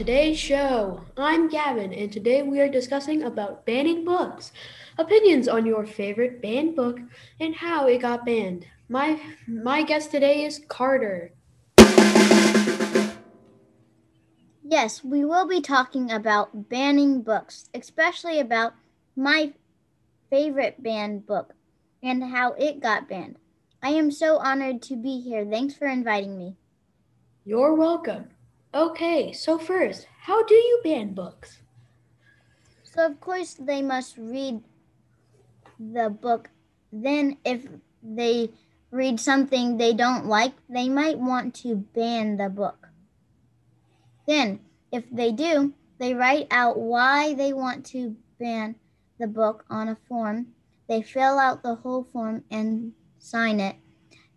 today's show. I'm Gavin, and today we are discussing about banning books, opinions on your favorite banned book, and how it got banned. My my guest today is Carter. Yes, we will be talking about banning books, especially about my favorite banned book and how it got banned. I am so honored to be here. Thanks for inviting me. You're welcome. Okay, so first, how do you ban books? So, of course, they must read the book. Then, if they read something they don't like, they might want to ban the book. Then, if they do, they write out why they want to ban the book on a form. They fill out the whole form and sign it.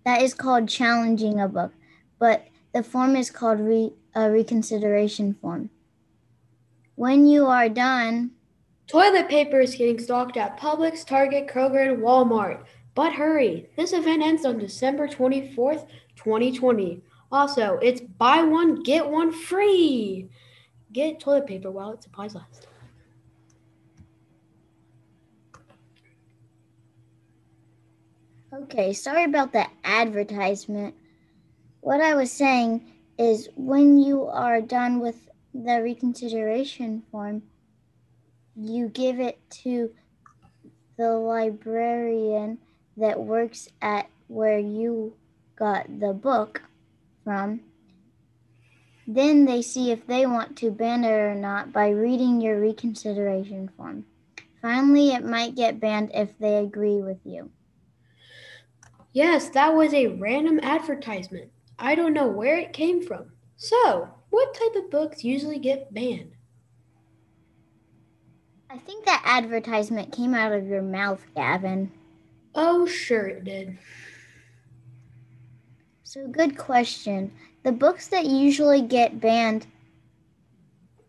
That is called challenging a book, but the form is called re- a reconsideration form. When you are done, Toilet paper is getting stocked at Publix, Target, Kroger, and Walmart. But hurry, this event ends on December 24th, 2020. Also, it's buy one, get one free. Get toilet paper while it supplies last. Okay, sorry about the advertisement. What I was saying is when you are done with the reconsideration form, you give it to the librarian that works at where you got the book from. Then they see if they want to ban it or not by reading your reconsideration form. Finally, it might get banned if they agree with you. Yes, that was a random advertisement. I don't know where it came from. So, what type of books usually get banned? I think that advertisement came out of your mouth, Gavin. Oh, sure it did. So, good question. The books that usually get banned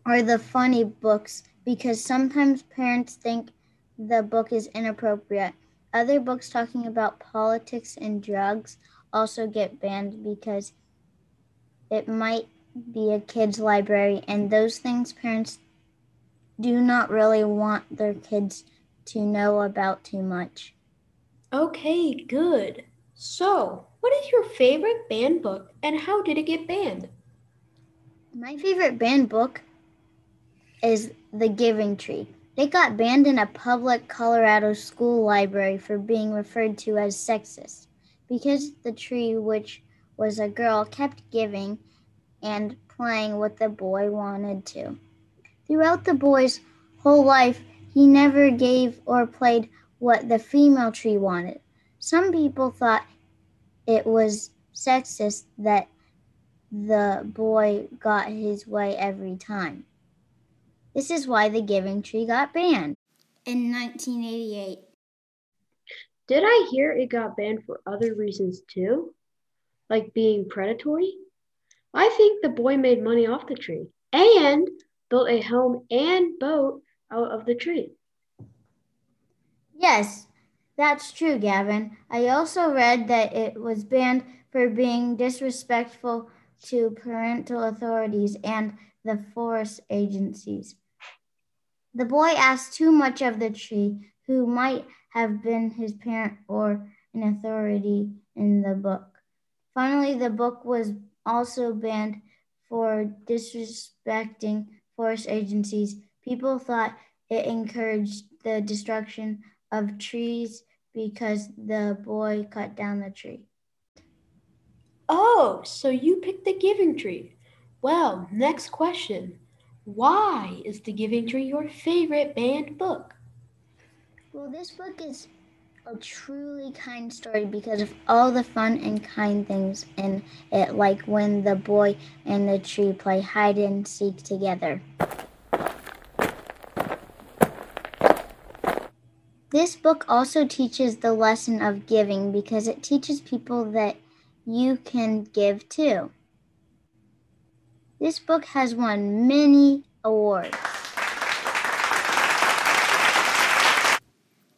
are the funny books because sometimes parents think the book is inappropriate. Other books talking about politics and drugs also get banned because it might be a kid's library, and those things parents do not really want their kids to know about too much. Okay, good. So, what is your favorite banned book and how did it get banned? My favorite banned book is The Giving Tree. It got banned in a public Colorado school library for being referred to as sexist because the tree, which was a girl, kept giving and playing what the boy wanted to. Throughout the boy's whole life, he never gave or played what the female tree wanted. Some people thought it was sexist that the boy got his way every time. This is why the Giving Tree got banned in 1988. Did I hear it got banned for other reasons too? Like being predatory? I think the boy made money off the tree and built a home and boat out of the tree. Yes, that's true, Gavin. I also read that it was banned for being disrespectful to parental authorities and the forest agencies. The boy asked too much of the tree, who might have been his parent or an authority in the book. Finally, the book was also banned for disrespecting forest agencies. People thought it encouraged the destruction of trees because the boy cut down the tree. Oh, so you picked the Giving Tree. Well, next question. Why is The Giving Tree your favorite banned book? Well, this book is a truly kind story because of all the fun and kind things in it, like when the boy and the tree play hide and seek together. This book also teaches the lesson of giving because it teaches people that you can give too. This book has won many awards.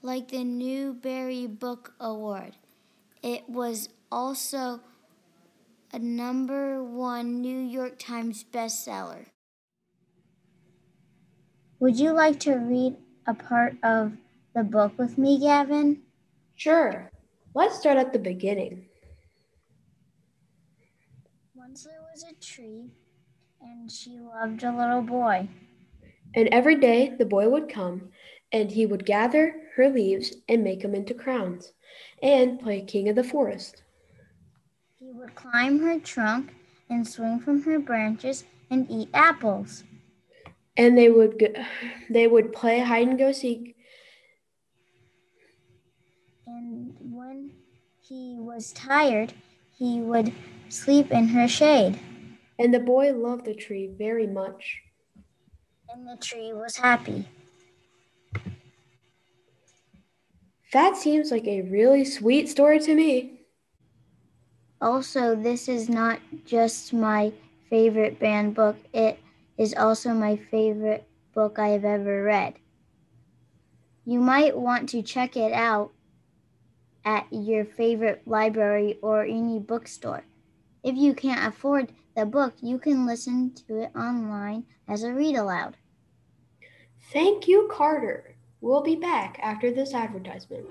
Like the Newbery Book Award. It was also a number one New York Times bestseller. Would you like to read a part of the book with me, Gavin? Sure. Let's start at the beginning. Once there was a tree, and she loved a little boy. And every day the boy would come, and he would gather her leaves and make them into crowns, and play king of the forest. He would climb her trunk and swing from her branches and eat apples. And they would go, they would play hide and go seek. And when he was tired, he would sleep in her shade. And the boy loved the tree very much. And the tree was happy. That seems like a really sweet story to me. Also, this is not just my favorite banned book, it is also my favorite book I have ever read. You might want to check it out at your favorite library or any bookstore. If you can't afford the book, you can listen to it online as a read aloud. Thank you, Carter. We'll be back after this advertisement.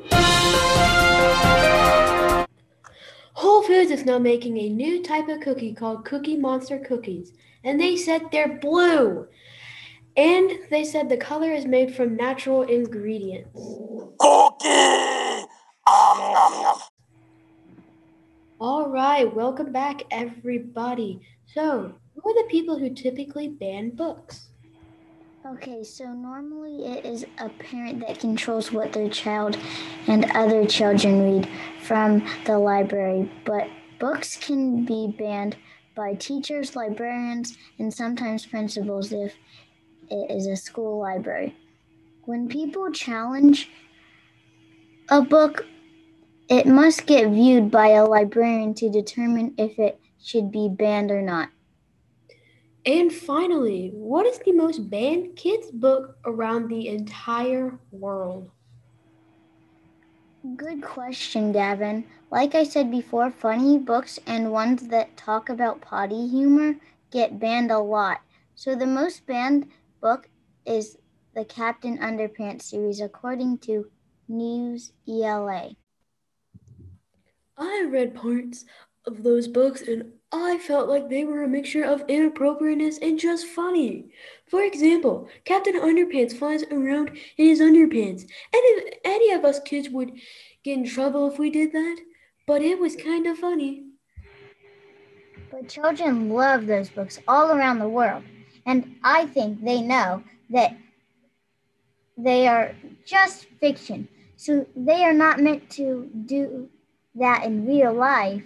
Whole Foods is now making a new type of cookie called Cookie Monster cookies, and they said they're blue. And they said the color is made from natural ingredients. Cookie! Um, nom, nom. All right, welcome back, everybody. So, who are the people who typically ban books? Okay, so normally it is a parent that controls what their child and other children read from the library, but books can be banned by teachers, librarians, and sometimes principals if it is a school library. When people challenge a book, it must get viewed by a librarian to determine if it should be banned or not. And finally, what is the most banned kids book around the entire world? Good question, Gavin. Like I said before, funny books and ones that talk about potty humor get banned a lot. So the most banned book is the Captain Underpants series, according to News ELA. I read parts of those books and I felt like they were a mixture of inappropriateness and just funny. For example, Captain Underpants flies around in his underpants, and if any of us kids would get in trouble if we did that, but it was kind of funny. But children love those books all around the world, and I think they know that they are just fiction. So they are not meant to do that in real life.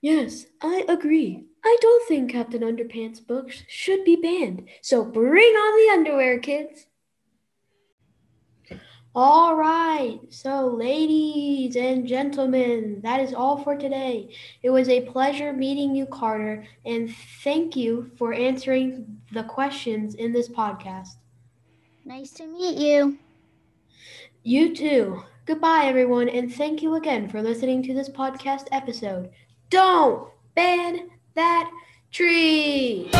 Yes, I agree. I don't think Captain Underpants books should be banned. So bring on the underwear, kids. All right, so ladies and gentlemen, that is all for today. It was a pleasure meeting you, Carter, and thank you for answering the questions in this podcast. Nice to meet you. You too. Goodbye, everyone, and thank you again for listening to this podcast episode. Don't ban that tree!